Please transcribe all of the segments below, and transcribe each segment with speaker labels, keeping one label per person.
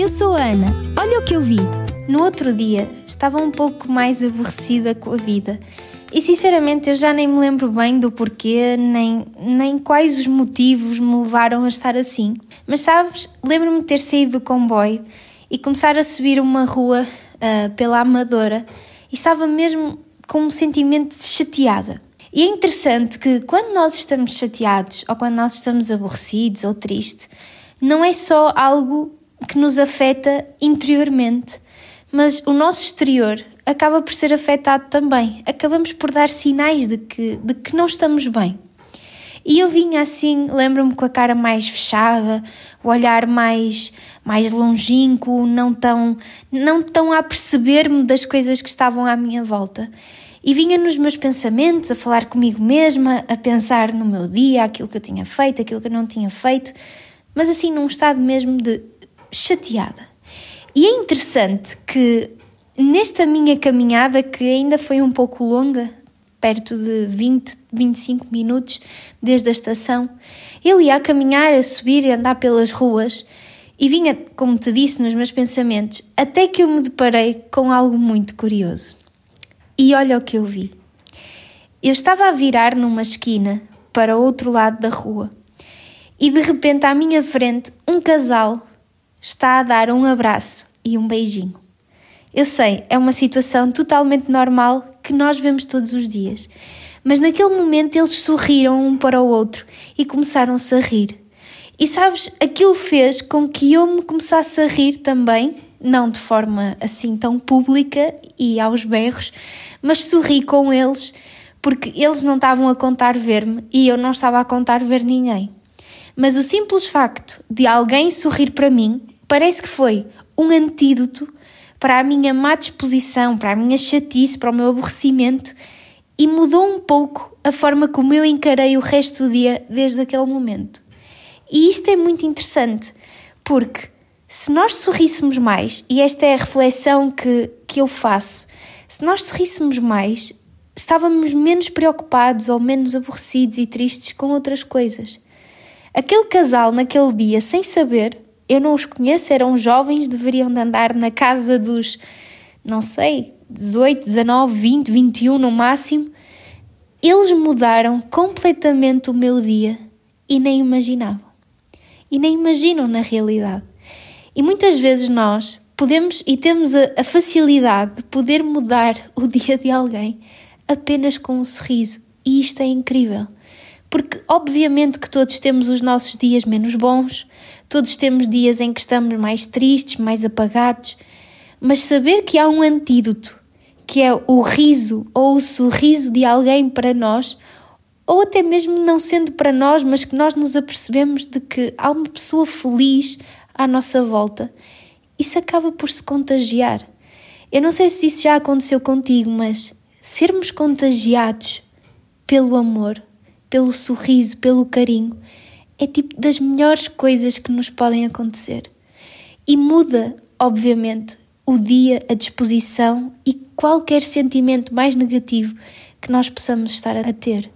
Speaker 1: eu sou a Ana. Olha o que eu vi.
Speaker 2: No outro dia, estava um pouco mais aborrecida com a vida. E sinceramente eu já nem me lembro bem do porquê, nem, nem quais os motivos me levaram a estar assim. Mas sabes, lembro-me de ter saído do comboio e começar a subir uma rua uh, pela Amadora e estava mesmo com um sentimento de chateada. E é interessante que quando nós estamos chateados ou quando nós estamos aborrecidos ou tristes, não é só algo que nos afeta interiormente, mas o nosso exterior acaba por ser afetado também. Acabamos por dar sinais de que, de que não estamos bem. E eu vinha assim, lembro-me com a cara mais fechada, o olhar mais mais longínquo, não tão não tão a perceber-me das coisas que estavam à minha volta. E vinha nos meus pensamentos, a falar comigo mesma, a pensar no meu dia, aquilo que eu tinha feito, aquilo que eu não tinha feito, mas assim num estado mesmo de chateada. E é interessante que nesta minha caminhada, que ainda foi um pouco longa, perto de 20, 25 minutos desde a estação, eu ia a caminhar, a subir e andar pelas ruas e vinha, como te disse, nos meus pensamentos, até que eu me deparei com algo muito curioso. E olha o que eu vi. Eu estava a virar numa esquina para o outro lado da rua e de repente à minha frente um casal está a dar um abraço e um beijinho. Eu sei, é uma situação totalmente normal que nós vemos todos os dias, mas naquele momento eles sorriram um para o outro e começaram-se a rir. E sabes, aquilo fez com que eu me começasse a rir também, não de forma assim tão pública e aos berros, mas sorri com eles porque eles não estavam a contar ver-me e eu não estava a contar ver ninguém. Mas o simples facto de alguém sorrir para mim parece que foi um antídoto para a minha má disposição, para a minha chatice, para o meu aborrecimento e mudou um pouco a forma como eu encarei o resto do dia desde aquele momento. E isto é muito interessante, porque se nós sorríssemos mais, e esta é a reflexão que, que eu faço, se nós sorríssemos mais, estávamos menos preocupados ou menos aborrecidos e tristes com outras coisas. Aquele casal, naquele dia, sem saber, eu não os conheço, eram jovens, deveriam de andar na casa dos, não sei, 18, 19, 20, 21 no máximo. Eles mudaram completamente o meu dia e nem imaginavam. E nem imaginam na realidade. E muitas vezes nós podemos e temos a, a facilidade de poder mudar o dia de alguém apenas com um sorriso. E isto é incrível. Porque, obviamente, que todos temos os nossos dias menos bons, todos temos dias em que estamos mais tristes, mais apagados, mas saber que há um antídoto, que é o riso ou o sorriso de alguém para nós, ou até mesmo não sendo para nós, mas que nós nos apercebemos de que há uma pessoa feliz à nossa volta, isso acaba por se contagiar. Eu não sei se isso já aconteceu contigo, mas sermos contagiados pelo amor pelo sorriso, pelo carinho, é tipo das melhores coisas que nos podem acontecer. E muda, obviamente, o dia, a disposição e qualquer sentimento mais negativo que nós possamos estar a ter.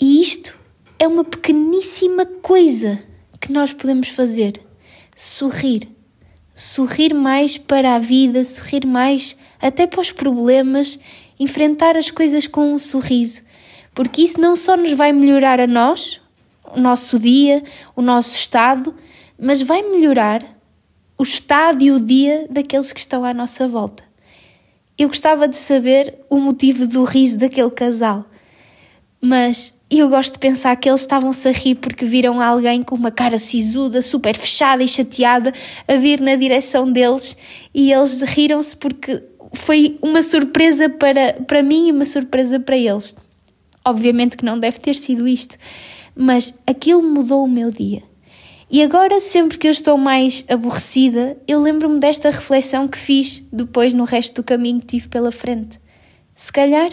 Speaker 2: E isto é uma pequeníssima coisa que nós podemos fazer: sorrir. Sorrir mais para a vida, sorrir mais até para os problemas, enfrentar as coisas com um sorriso porque isso não só nos vai melhorar a nós, o nosso dia, o nosso estado, mas vai melhorar o estado e o dia daqueles que estão à nossa volta. Eu gostava de saber o motivo do riso daquele casal, mas eu gosto de pensar que eles estavam-se a rir porque viram alguém com uma cara sisuda, super fechada e chateada a vir na direção deles e eles riram-se porque foi uma surpresa para, para mim e uma surpresa para eles. Obviamente que não deve ter sido isto, mas aquilo mudou o meu dia. E agora, sempre que eu estou mais aborrecida, eu lembro-me desta reflexão que fiz depois no resto do caminho que tive pela frente. Se calhar,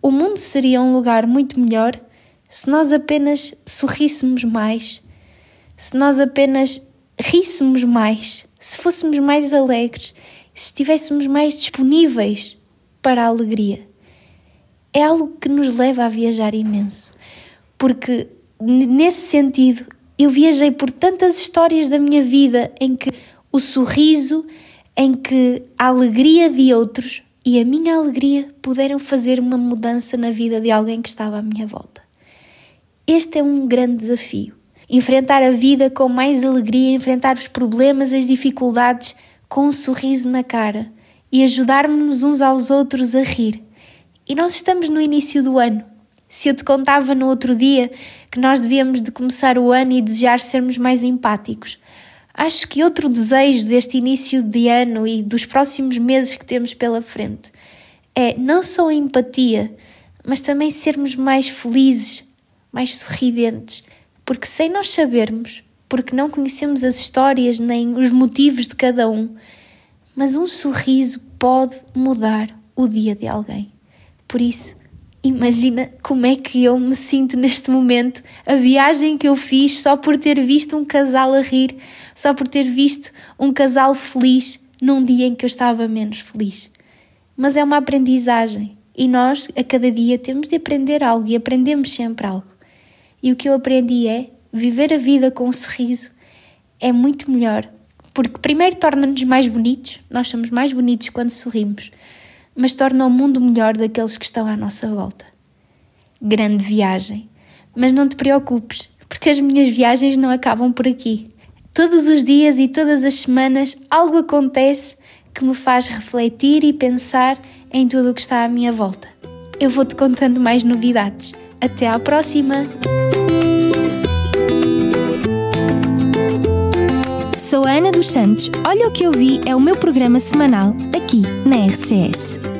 Speaker 2: o mundo seria um lugar muito melhor se nós apenas sorríssemos mais, se nós apenas ríssemos mais, se fôssemos mais alegres, se estivéssemos mais disponíveis para a alegria é algo que nos leva a viajar imenso. Porque, nesse sentido, eu viajei por tantas histórias da minha vida em que o sorriso em que a alegria de outros e a minha alegria puderam fazer uma mudança na vida de alguém que estava à minha volta. Este é um grande desafio. Enfrentar a vida com mais alegria, enfrentar os problemas, as dificuldades com um sorriso na cara e ajudarmos uns aos outros a rir. E nós estamos no início do ano. Se eu te contava no outro dia que nós devíamos de começar o ano e desejar sermos mais empáticos, acho que outro desejo deste início de ano e dos próximos meses que temos pela frente é não só a empatia, mas também sermos mais felizes, mais sorridentes, porque sem nós sabermos, porque não conhecemos as histórias nem os motivos de cada um, mas um sorriso pode mudar o dia de alguém. Por isso, imagina como é que eu me sinto neste momento, a viagem que eu fiz só por ter visto um casal a rir, só por ter visto um casal feliz num dia em que eu estava menos feliz. Mas é uma aprendizagem e nós, a cada dia, temos de aprender algo e aprendemos sempre algo. E o que eu aprendi é viver a vida com um sorriso é muito melhor, porque primeiro torna-nos mais bonitos, nós somos mais bonitos quando sorrimos, mas torna o mundo melhor daqueles que estão à nossa volta. Grande viagem, mas não te preocupes, porque as minhas viagens não acabam por aqui. Todos os dias e todas as semanas algo acontece que me faz refletir e pensar em tudo o que está à minha volta. Eu vou-te contando mais novidades. Até à próxima!
Speaker 1: Sou a Ana dos Santos. Olha o que eu vi é o meu programa semanal aqui na RCS.